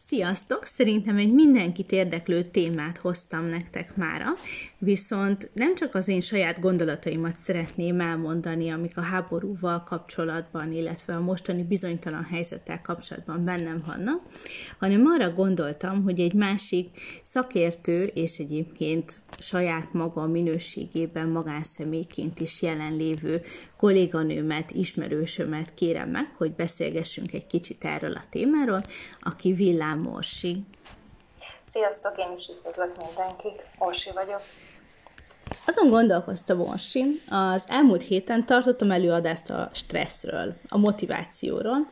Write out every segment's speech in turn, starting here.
Sziasztok! Szerintem egy mindenkit érdeklő témát hoztam nektek mára, viszont nem csak az én saját gondolataimat szeretném elmondani, amik a háborúval kapcsolatban, illetve a mostani bizonytalan helyzettel kapcsolatban bennem vannak, hanem arra gondoltam, hogy egy másik szakértő és egyébként saját maga minőségében magánszemélyként is jelenlévő kolléganőmet, ismerősömet kérem meg, hogy beszélgessünk egy kicsit erről a témáról, aki Villám Orsi. Sziasztok, én is üdvözlök mindenkit. Orsi vagyok. Azon gondolkoztam, Orsi, az elmúlt héten tartottam előadást a stresszről, a motivációról,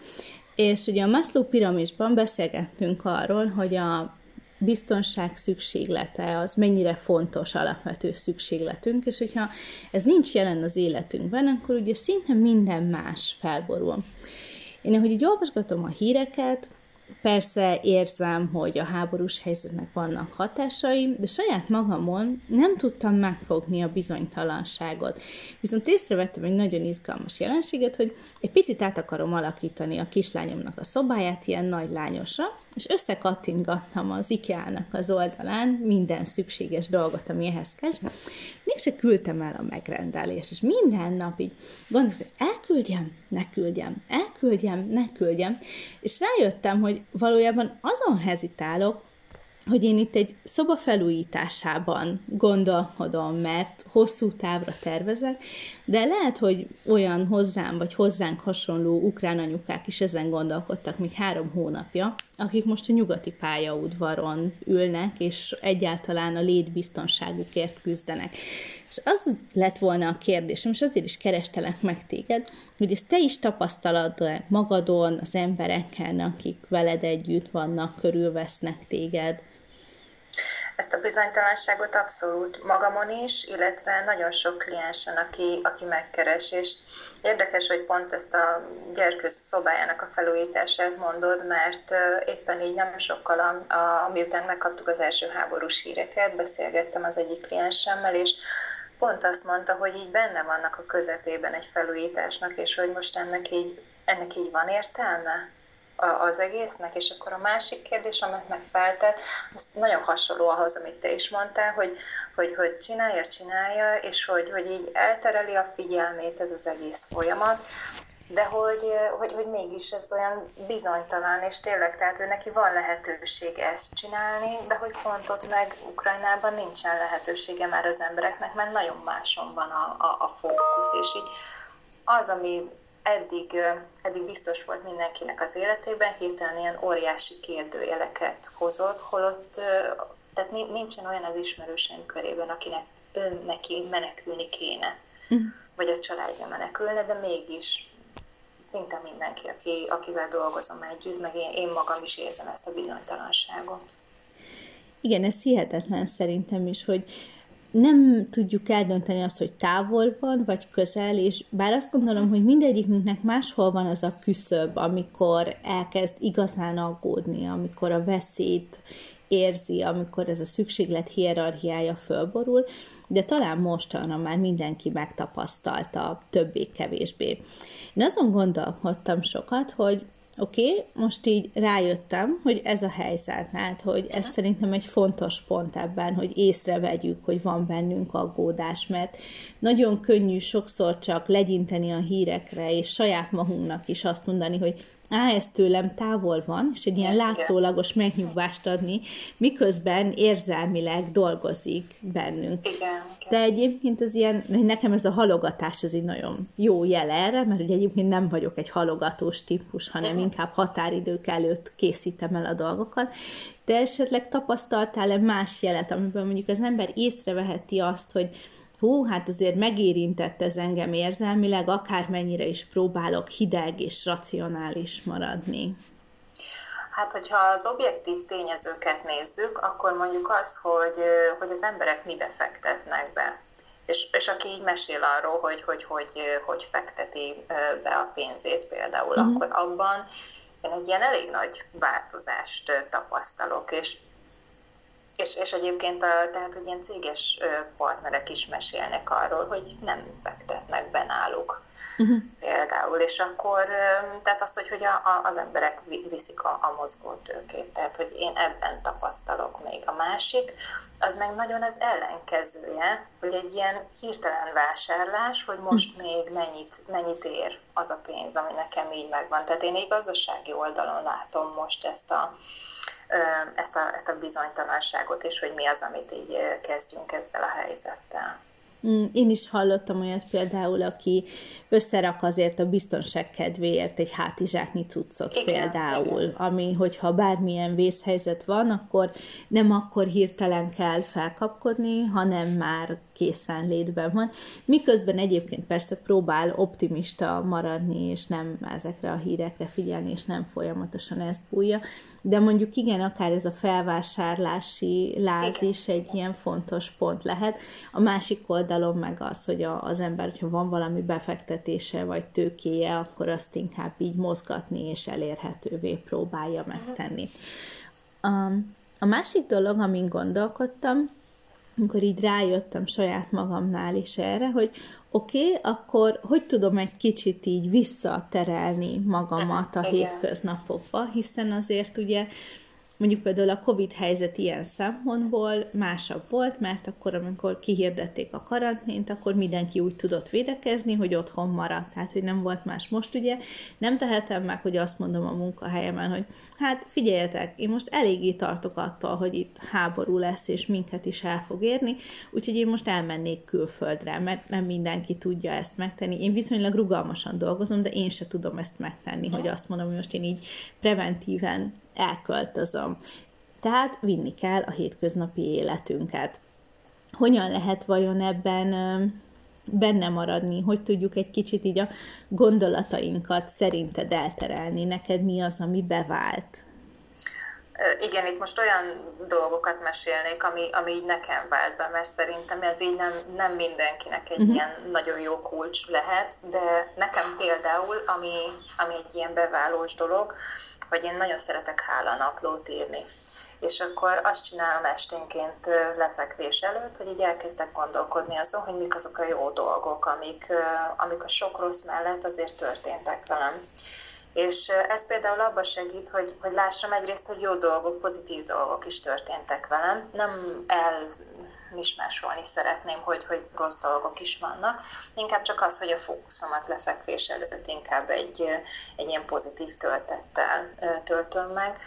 és ugye a Maslow piramisban beszélgettünk arról, hogy a biztonság szükséglete az mennyire fontos alapvető szükségletünk, és hogyha ez nincs jelen az életünkben, akkor ugye szinte minden más felborul. Én, ahogy így olvasgatom a híreket, Persze érzem, hogy a háborús helyzetnek vannak hatásai, de saját magamon nem tudtam megfogni a bizonytalanságot. Viszont észrevettem egy nagyon izgalmas jelenséget, hogy egy picit át akarom alakítani a kislányomnak a szobáját ilyen nagy lányosra, és összekattingattam az IKEA-nak az oldalán minden szükséges dolgot, ami ehhez kell, mégse küldtem el a megrendelést, és minden nap így gondoltam, hogy elküldjem, ne küldjem, elküldjem, ne küldjem, és rájöttem, hogy valójában azon hezitálok, hogy én itt egy szoba felújításában gondolkodom, mert hosszú távra tervezek, de lehet, hogy olyan hozzám, vagy hozzánk hasonló ukrán anyukák is ezen gondolkodtak még három hónapja, akik most a nyugati pályaudvaron ülnek, és egyáltalán a létbiztonságukért küzdenek. És az lett volna a kérdésem, és azért is kerestelek meg téged, hogy ezt te is tapasztalod magadon, az embereken, akik veled együtt vannak, körülvesznek téged. Ezt a bizonytalanságot abszolút magamon is, illetve nagyon sok kliensen, aki, aki megkeres, és érdekes, hogy pont ezt a gyerkőz szobájának a felújítását mondod, mert éppen így nem sokkal, a, a, miután megkaptuk az első háborús híreket, beszélgettem az egyik kliensemmel, és pont azt mondta, hogy így benne vannak a közepében egy felújításnak, és hogy most ennek így, ennek így van értelme? Az egésznek, és akkor a másik kérdés, amit megfeltett, az nagyon hasonló ahhoz, amit te is mondtál, hogy, hogy, hogy csinálja, csinálja, és hogy, hogy így eltereli a figyelmét ez az egész folyamat, de hogy, hogy, hogy mégis ez olyan bizonytalan, és tényleg, tehát ő neki van lehetősége ezt csinálni, de hogy pont ott meg Ukrajnában nincsen lehetősége már az embereknek, mert nagyon máson van a, a, a fókusz, és így az, ami eddig, eddig biztos volt mindenkinek az életében, hirtelen ilyen óriási kérdőjeleket hozott, holott tehát nincsen olyan az ismerőseim körében, akinek ön neki menekülni kéne, uh-huh. vagy a családja menekülne, de mégis szinte mindenki, aki, akivel dolgozom együtt, meg én, én magam is érzem ezt a bizonytalanságot. Igen, ez hihetetlen szerintem is, hogy nem tudjuk eldönteni azt, hogy távol van, vagy közel, és bár azt gondolom, hogy mindegyikünknek máshol van az a küszöb, amikor elkezd igazán aggódni, amikor a veszélyt érzi, amikor ez a szükséglet hierarchiája fölborul, de talán mostanra már mindenki megtapasztalta többé-kevésbé. Én azon gondolkodtam sokat, hogy Oké, okay, most így rájöttem, hogy ez a helyzet, hát, hogy ez szerintem egy fontos pont ebben, hogy észrevegyük, hogy van bennünk aggódás, mert nagyon könnyű sokszor csak legyinteni a hírekre, és saját magunknak is azt mondani, hogy á, ez tőlem távol van, és egy ilyen látszólagos megnyugvást adni, miközben érzelmileg dolgozik bennünk. Igen, De egyébként az ilyen, nekem ez a halogatás az egy nagyon jó jel erre, mert ugye egyébként nem vagyok egy halogatós típus, hanem uh-huh. inkább határidők előtt készítem el a dolgokat. De esetleg tapasztaltál-e más jelet, amiben mondjuk az ember észreveheti azt, hogy hú, hát azért megérintett ez engem érzelmileg, akármennyire is próbálok hideg és racionális maradni. Hát, hogyha az objektív tényezőket nézzük, akkor mondjuk az, hogy, hogy az emberek mibe fektetnek be. És, és aki így mesél arról, hogy hogy, hogy, hogy fekteti be a pénzét például, uh-huh. akkor abban én egy ilyen elég nagy változást tapasztalok, és és, és egyébként a, tehát, hogy ilyen céges partnerek is mesélnek arról, hogy nem fektetnek be náluk. uh-huh. például, és akkor, tehát az, hogy, hogy a, a, az emberek viszik a, a mozgótőkét, tehát hogy én ebben tapasztalok még a másik, az meg nagyon az ellenkezője, hogy egy ilyen hirtelen vásárlás, hogy most hm. még mennyit, mennyit ér az a pénz, ami nekem így megvan. Tehát én egy gazdasági oldalon látom most ezt a, ezt a, ezt a bizonytalanságot, és hogy mi az, amit így kezdjünk ezzel a helyzettel. Mm, én is hallottam olyat például, aki összerak azért a biztonság kedvéért egy hátizsáknyi cuccot igen, például, igen. ami, hogyha bármilyen vészhelyzet van, akkor nem akkor hirtelen kell felkapkodni, hanem már készenlétben van. Miközben egyébként persze próbál optimista maradni, és nem ezekre a hírekre figyelni, és nem folyamatosan ezt bújja. De mondjuk igen, akár ez a felvásárlási láz is egy ilyen fontos pont lehet. A másik oldalon meg az, hogy a, az ember, hogyha van valami befektetése vagy tőkéje, akkor azt inkább így mozgatni és elérhetővé próbálja megtenni. A, a másik dolog, amin gondolkodtam, amikor így rájöttem saját magamnál is erre, hogy oké, okay, akkor hogy tudom egy kicsit így visszaterelni magamat a hétköznapokba, hiszen azért ugye Mondjuk például a Covid helyzet ilyen szempontból másabb volt, mert akkor, amikor kihirdették a karantént, akkor mindenki úgy tudott védekezni, hogy otthon maradt. Tehát, hogy nem volt más. Most ugye nem tehetem meg, hogy azt mondom a munkahelyemen, hogy hát figyeljetek, én most eléggé tartok attól, hogy itt háború lesz, és minket is el fog érni, úgyhogy én most elmennék külföldre, mert nem mindenki tudja ezt megtenni. Én viszonylag rugalmasan dolgozom, de én se tudom ezt megtenni, hogy azt mondom, hogy most én így preventíven elköltözöm. Tehát vinni kell a hétköznapi életünket. Hogyan lehet vajon ebben benne maradni, hogy tudjuk egy kicsit így a gondolatainkat szerinted elterelni, neked mi az, ami bevált? Igen, itt most olyan dolgokat mesélnék, ami, ami így nekem vált be, mert szerintem ez így nem, nem mindenkinek egy uh-huh. ilyen nagyon jó kulcs lehet, de nekem például, ami, ami egy ilyen beválós dolog, hogy én nagyon szeretek hálanaplót írni. És akkor azt csinálom esténként lefekvés előtt, hogy így elkezdek gondolkodni azon, hogy mik azok a jó dolgok, amik, amik a sok rossz mellett azért történtek velem. És ez például abban segít, hogy, hogy lássam egyrészt, hogy jó dolgok, pozitív dolgok is történtek velem. Nem elmismásolni szeretném, hogy, hogy rossz dolgok is vannak. Inkább csak az, hogy a fókuszomat lefekvés előtt inkább egy, egy ilyen pozitív töltettel töltöm meg,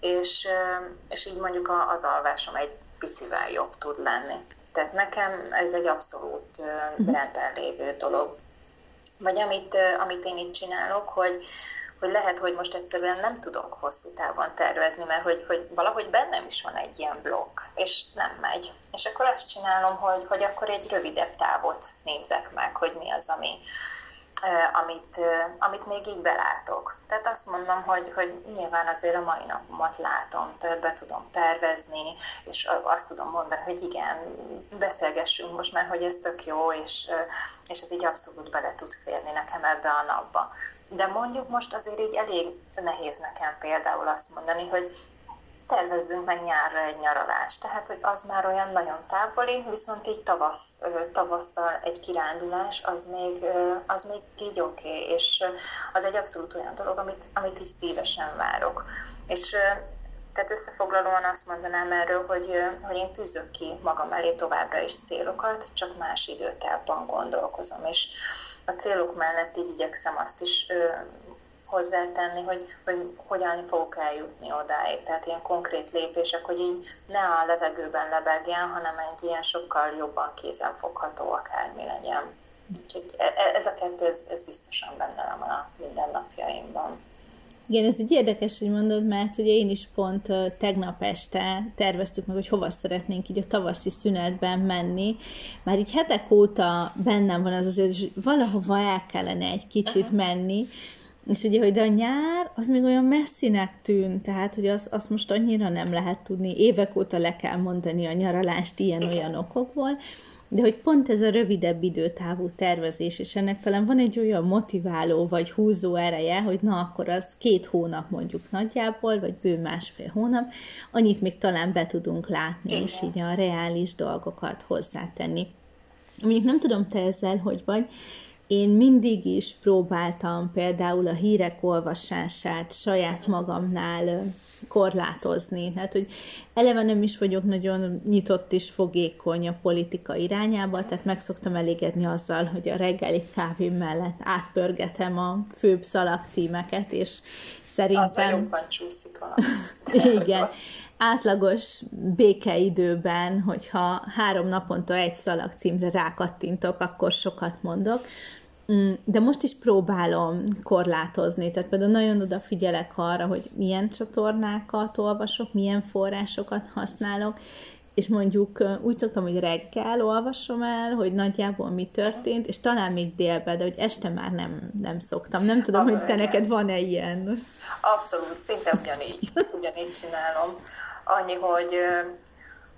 és, és így mondjuk az alvásom egy picivel jobb tud lenni. Tehát nekem ez egy abszolút mhm. rendben lévő dolog. Vagy amit, amit én itt csinálok, hogy, hogy lehet, hogy most egyszerűen nem tudok hosszú távon tervezni, mert hogy, hogy valahogy bennem is van egy ilyen blokk, és nem megy. És akkor azt csinálom, hogy, hogy akkor egy rövidebb távot nézek meg, hogy mi az, ami, amit, amit még így belátok. Tehát azt mondom, hogy, hogy nyilván azért a mai napomat látom, tehát be tudom tervezni, és azt tudom mondani, hogy igen, beszélgessünk most már, hogy ez tök jó, és, és ez így abszolút bele tud férni nekem ebbe a napba. De mondjuk most azért így elég nehéz nekem például azt mondani, hogy tervezzünk meg nyárra egy nyaralást. Tehát, hogy az már olyan nagyon távoli, viszont így tavasz, tavasszal egy kirándulás, az még, az még így oké, okay, és az egy abszolút olyan dolog, amit, amit így szívesen várok. És tehát összefoglalóan azt mondanám erről, hogy, hogy én tűzök ki magam elé továbbra is célokat, csak más időtávban gondolkozom, és a célok mellett így igyekszem azt is hozzátenni, hogy, hogy hogyan fogok eljutni odáig. Tehát ilyen konkrét lépések, hogy így ne a levegőben lebegjen, hanem egy ilyen sokkal jobban kézenfogható akármi legyen. Úgyhogy e, e, ez a kettő, ez, ez biztosan benne van a mindennapjaimban. Igen, ez egy érdekes, hogy mondod, mert ugye én is pont tegnap este terveztük meg, hogy hova szeretnénk így a tavaszi szünetben menni. Már így hetek óta bennem van az azért, hogy valahova el kellene egy kicsit menni, és ugye, hogy de a nyár, az még olyan messzinek tűnt, tehát, hogy azt az most annyira nem lehet tudni, évek óta le kell mondani a nyaralást ilyen-olyan okokból, de hogy pont ez a rövidebb időtávú tervezés, és ennek talán van egy olyan motiváló vagy húzó ereje, hogy na akkor az két hónap mondjuk nagyjából, vagy bő másfél hónap, annyit még talán be tudunk látni, Igen. és így a reális dolgokat hozzátenni. Mondjuk nem tudom te ezzel, hogy vagy, én mindig is próbáltam például a hírek olvasását saját magamnál korlátozni. Hát, hogy eleve nem is vagyok nagyon nyitott és fogékony a politika irányába, tehát meg szoktam elégedni azzal, hogy a reggeli kávém mellett átpörgetem a főbb szalagcímeket, és szerintem... Azzal jobban csúszik a... Igen. Átlagos békeidőben, hogyha három naponta egy szalagcímre rákattintok, akkor sokat mondok. Mm, de most is próbálom korlátozni, tehát például nagyon odafigyelek arra, hogy milyen csatornákat olvasok, milyen forrásokat használok, és mondjuk úgy szoktam, hogy reggel olvasom el, hogy nagyjából mi történt, és talán még délben, de hogy este már nem, nem szoktam. Nem tudom, Abba, hogy te neked van-e ilyen. Abszolút, szinte ugyanígy, ugyanígy csinálom. Annyi, hogy,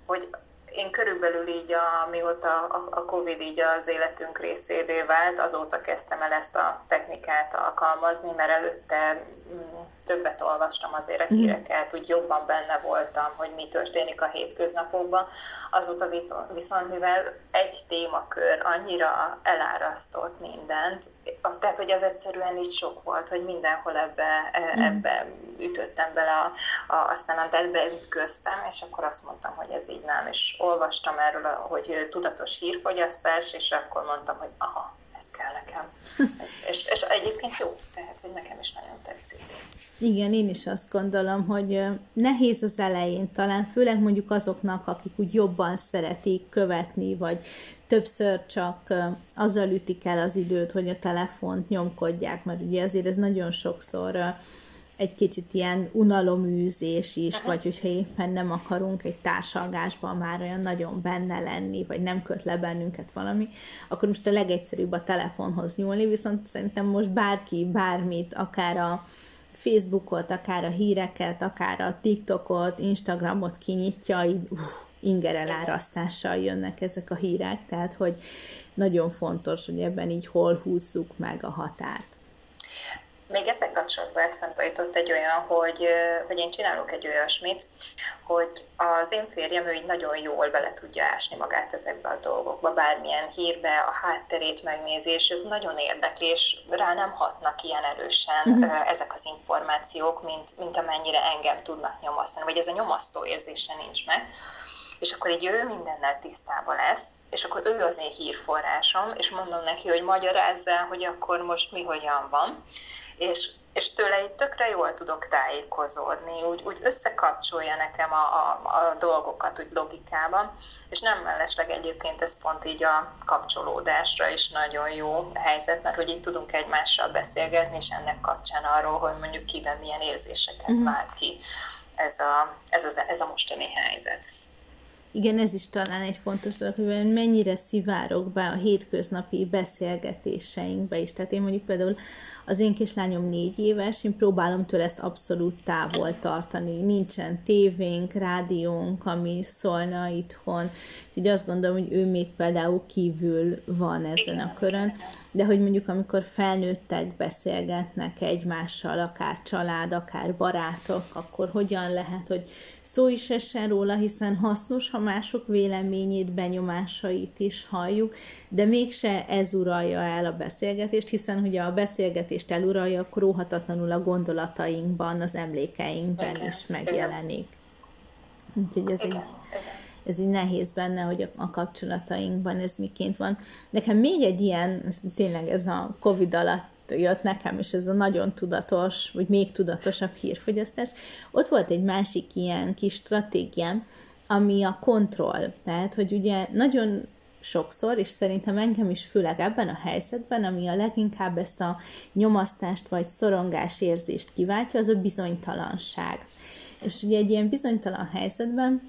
hogy én körülbelül így, a, mióta a, a Covid így az életünk részévé vált, azóta kezdtem el ezt a technikát alkalmazni, mert előtte mm, többet olvastam azért a mhm. híreket, úgy jobban benne voltam, hogy mi történik a hétköznapokban. Azóta viszont, mivel egy témakör annyira elárasztott mindent, tehát, hogy az egyszerűen így sok volt, hogy mindenhol ebbe, e, mhm. ebbe ütöttem bele, a, a, aztán ebbe ütköztem, és akkor azt mondtam, hogy ez így nem, és olvastam erről, hogy tudatos hírfogyasztás, és akkor mondtam, hogy aha, ez kell nekem. és, és egyébként jó, tehát, hogy nekem is nagyon tetszik. Igen, én is azt gondolom, hogy nehéz az elején talán, főleg mondjuk azoknak, akik úgy jobban szeretik követni, vagy többször csak azzal ütik el az időt, hogy a telefont nyomkodják, mert ugye azért ez nagyon sokszor egy kicsit ilyen unaloműzés is, vagy hogyha éppen nem akarunk egy társalgásban már olyan nagyon benne lenni, vagy nem köt le bennünket valami, akkor most a legegyszerűbb a telefonhoz nyúlni, viszont szerintem most bárki bármit, akár a Facebookot, akár a híreket, akár a TikTokot, Instagramot kinyitja, így uh, inger elárasztással jönnek ezek a hírek, tehát hogy nagyon fontos, hogy ebben így hol húzzuk meg a határt. Még ezzel kapcsolatban eszembe jutott egy olyan, hogy, hogy én csinálok egy olyasmit, hogy az én férjem, ő így nagyon jól bele tudja ásni magát ezekbe a dolgokba, bármilyen hírbe, a hátterét megnézi, és őt nagyon érdekli, és rá nem hatnak ilyen erősen uh-huh. ezek az információk, mint, mint amennyire engem tudnak nyomasztani, vagy ez a nyomasztó érzése nincs meg és akkor így ő mindennel tisztában lesz, és akkor ő az én hírforrásom, és mondom neki, hogy magyarázza, hogy akkor most mi hogyan van, és, és tőle itt tökre jól tudok tájékozódni, úgy, úgy összekapcsolja nekem a, a, a dolgokat úgy logikában, és nem mellesleg egyébként ez pont így a kapcsolódásra is nagyon jó helyzet, mert hogy itt tudunk egymással beszélgetni, és ennek kapcsán arról, hogy mondjuk kiben milyen érzéseket mm. vált ki ez a, ez, az, ez a mostani helyzet. Igen, ez is talán egy fontos dolog, hogy mennyire szivárok be a hétköznapi beszélgetéseinkbe is. Tehát én mondjuk például az én kislányom négy éves, én próbálom tőle ezt abszolút távol tartani. Nincsen tévénk, rádiónk, ami szólna itthon. Úgyhogy azt gondolom, hogy ő még például kívül van ezen a körön de hogy mondjuk amikor felnőttek beszélgetnek egymással, akár család, akár barátok, akkor hogyan lehet, hogy szó is essen róla, hiszen hasznos, ha mások véleményét, benyomásait is halljuk, de mégse ez uralja el a beszélgetést, hiszen hogy a beszélgetést eluralja, akkor óhatatlanul a gondolatainkban, az emlékeinkben igen, is megjelenik. Úgyhogy ez igen, így... Igen ez így nehéz benne, hogy a kapcsolatainkban ez miként van. Nekem még egy ilyen, tényleg ez a Covid alatt jött nekem, és ez a nagyon tudatos, vagy még tudatosabb hírfogyasztás. Ott volt egy másik ilyen kis stratégiám, ami a kontroll. Tehát, hogy ugye nagyon sokszor, és szerintem engem is főleg ebben a helyzetben, ami a leginkább ezt a nyomasztást vagy szorongás érzést kiváltja, az a bizonytalanság. És ugye egy ilyen bizonytalan helyzetben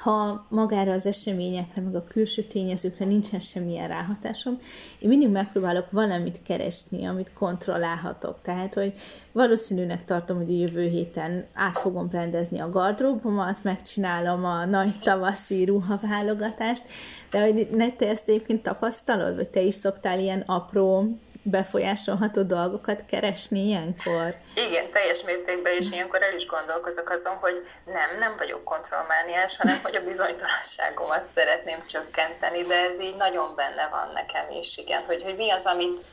ha magára az eseményekre, meg a külső tényezőkre nincsen semmilyen ráhatásom, én mindig megpróbálok valamit keresni, amit kontrollálhatok. Tehát, hogy valószínűnek tartom, hogy a jövő héten át fogom rendezni a gardróbomat, megcsinálom a nagy tavaszi ruhaválogatást, de hogy ne te ezt egyébként tapasztalod, vagy te is szoktál ilyen apró befolyásolható dolgokat keresni ilyenkor? Igen, teljes mértékben, és ilyenkor el is gondolkozok azon, hogy nem, nem vagyok kontrollmániás, hanem hogy a bizonytalanságomat szeretném csökkenteni, de ez így nagyon benne van nekem is, igen, hogy, hogy mi az, amit,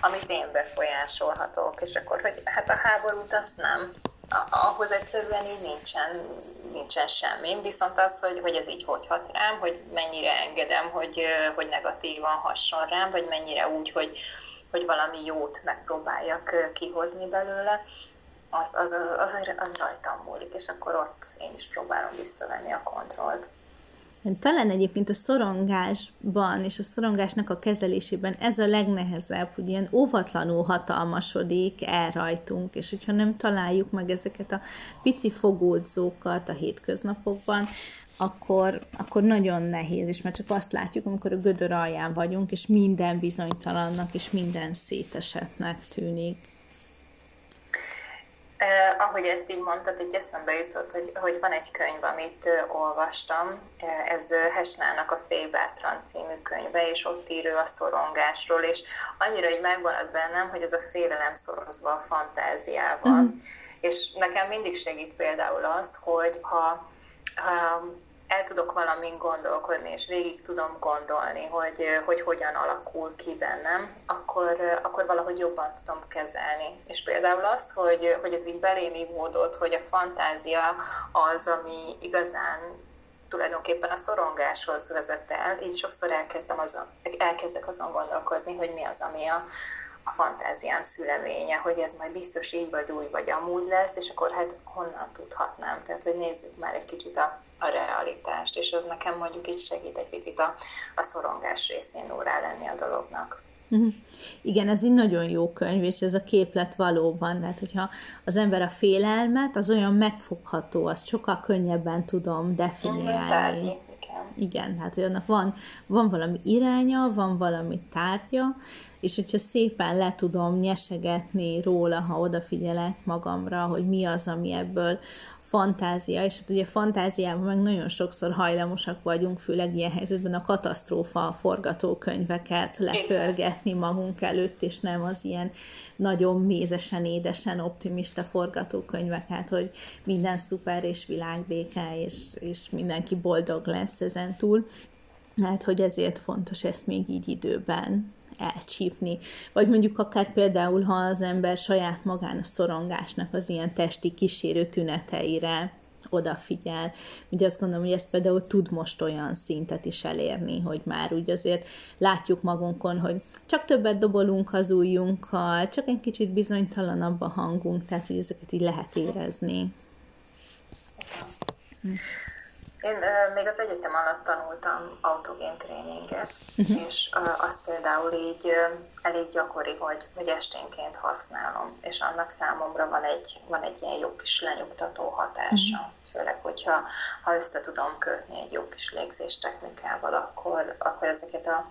amit én befolyásolhatok, és akkor, hogy hát a háborút azt nem, ahhoz egyszerűen így nincsen, nincsen semmi. Viszont az, hogy, hogy ez így hogy hat rám, hogy mennyire engedem, hogy, hogy negatívan hasson rám, vagy mennyire úgy, hogy, hogy valami jót megpróbáljak kihozni belőle, az, az, az, az, az rajtam múlik, és akkor ott én is próbálom visszavenni a kontrollt. Talán egyébként a szorongásban és a szorongásnak a kezelésében ez a legnehezebb, hogy ilyen óvatlanul hatalmasodik el rajtunk, és hogyha nem találjuk meg ezeket a pici fogódzókat a hétköznapokban, akkor, akkor nagyon nehéz, és mert csak azt látjuk, amikor a gödör alján vagyunk, és minden bizonytalannak, és minden szétesetnek tűnik. Eh, ahogy ezt így mondtad, így eszembe jutott, hogy, hogy van egy könyv, amit eh, olvastam, eh, ez Hesnának a Félbátran című könyve, és ott ír a szorongásról, és annyira így megmaradt bennem, hogy ez a félelem szorozva a fantáziával. Mm. És nekem mindig segít például az, hogy ha, ha el tudok valamin gondolkodni, és végig tudom gondolni, hogy, hogy hogyan alakul ki bennem, akkor, akkor valahogy jobban tudom kezelni. És például az, hogy, hogy ez így belém ivódott, hogy a fantázia az, ami igazán tulajdonképpen a szorongáshoz vezet el, így sokszor elkezdem azon, elkezdek azon gondolkozni, hogy mi az, ami a, a fantáziám szüleménye, hogy ez majd biztos így vagy úgy vagy amúgy lesz, és akkor hát honnan tudhatnám. Tehát, hogy nézzük már egy kicsit a, a realitást, és az nekem mondjuk így segít egy picit a, a szorongás részén órá lenni a dolognak. Uh-huh. Igen, ez egy nagyon jó könyv, és ez a képlet valóban, tehát hogyha az ember a félelmet, az olyan megfogható, azt sokkal könnyebben tudom definiálni. Tárgyi, igen. Igen, hát hogy annak van, van valami iránya, van valami tárgya, és hogyha szépen le tudom nyesegetni róla, ha odafigyelek magamra, hogy mi az, ami ebből fantázia, és hát ugye fantáziában meg nagyon sokszor hajlamosak vagyunk, főleg ilyen helyzetben a katasztrófa forgatókönyveket lepörgetni magunk előtt, és nem az ilyen nagyon mézesen, édesen optimista forgatókönyveket, hogy minden szuper és világbéke, és, és mindenki boldog lesz ezen túl. Hát, hogy ezért fontos ezt még így időben elcsípni. Vagy mondjuk akár például, ha az ember saját magán a szorongásnak az ilyen testi kísérő tüneteire odafigyel. Ugye azt gondolom, hogy ez például tud most olyan szintet is elérni, hogy már úgy azért látjuk magunkon, hogy csak többet dobolunk az ujjunkkal, csak egy kicsit bizonytalanabb a hangunk, tehát ezeket így lehet érezni. Én uh, még az egyetem alatt tanultam autogén tréninget, uh-huh. és uh, az például így uh, elég gyakori, hogy, hogy esténként használom, és annak számomra van egy, van egy ilyen jó kis lenyugtató hatása. Uh-huh. Főleg, hogyha ha össze tudom kötni egy jó kis légzés technikával, akkor, akkor ezeket a,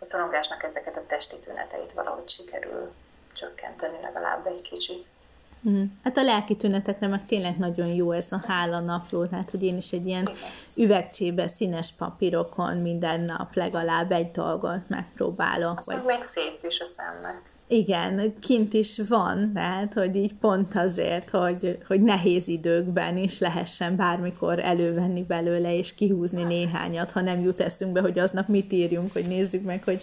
a szorongásnak ezeket a testi tüneteit valahogy sikerül csökkenteni legalább egy kicsit. Mm. Hát a lelki tünetekre meg tényleg nagyon jó ez a hála napló, tehát hogy én is egy ilyen üvegcsébe színes papírokon minden nap legalább egy dolgot megpróbálok. Az vagy... még szép is a szemnek. Igen, kint is van, tehát, hogy így pont azért, hogy, hogy nehéz időkben is lehessen bármikor elővenni belőle, és kihúzni néhányat, ha nem jut eszünkbe, hogy aznap mit írjunk, hogy nézzük meg, hogy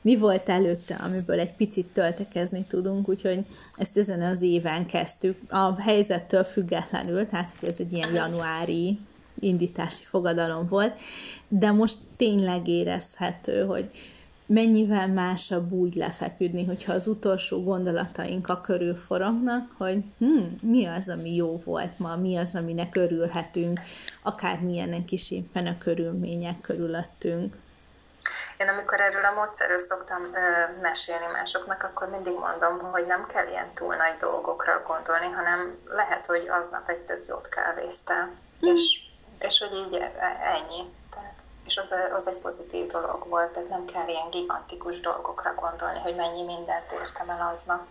mi volt előtte, amiből egy picit töltekezni tudunk, úgyhogy ezt ezen az éven kezdtük, a helyzettől függetlenül, tehát ez egy ilyen januári indítási fogadalom volt, de most tényleg érezhető, hogy mennyivel másabb úgy lefeküdni, hogyha az utolsó gondolataink a körül forognak, hogy hm, mi az, ami jó volt ma, mi az, aminek örülhetünk, akármilyenek is éppen a körülmények körülöttünk. Én amikor erről a módszerről szoktam ö, mesélni másoknak, akkor mindig mondom, hogy nem kell ilyen túl nagy dolgokra gondolni, hanem lehet, hogy aznap egy tök jót kávéztál, mm. és, és hogy így e, ennyi. És az, az egy pozitív dolog volt, tehát nem kell ilyen gigantikus dolgokra gondolni, hogy mennyi mindent értem el aznap.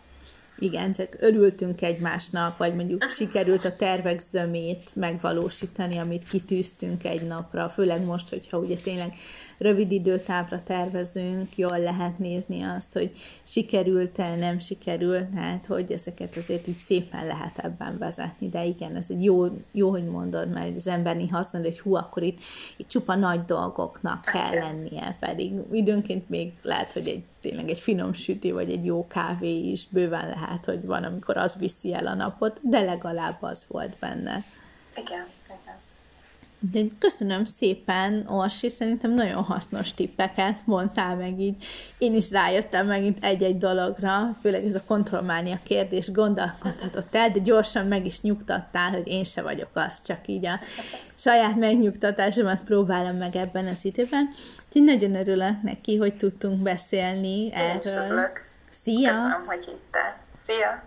Igen, csak örültünk egymásnak, vagy mondjuk sikerült a tervek zömét megvalósítani, amit kitűztünk egy napra, főleg most, hogyha ugye tényleg rövid időtávra tervezünk, jól lehet nézni azt, hogy sikerült-e, nem sikerült, tehát hogy ezeket azért így szépen lehet ebben vezetni, de igen, ez egy jó, jó hogy mondod, mert az ember néha azt mondja, hogy hú, akkor itt, itt csupa nagy dolgoknak kell lennie, pedig időnként még lehet, hogy egy tényleg egy finom süti, vagy egy jó kávé is bőven lehet, hogy van, amikor az viszi el a napot, de legalább az volt benne. Igen, igen. De köszönöm szépen, Orsi, szerintem nagyon hasznos tippeket mondtál meg így. Én is rájöttem megint egy-egy dologra, főleg ez a kontrollmánia kérdés gondolkodhatott el, de gyorsan meg is nyugtattál, hogy én se vagyok az, csak így a saját megnyugtatásomat próbálom meg ebben az időben. Úgyhogy nagyon örülök neki, hogy tudtunk beszélni erről. Szia! Köszönöm, hogy hittál. Szia!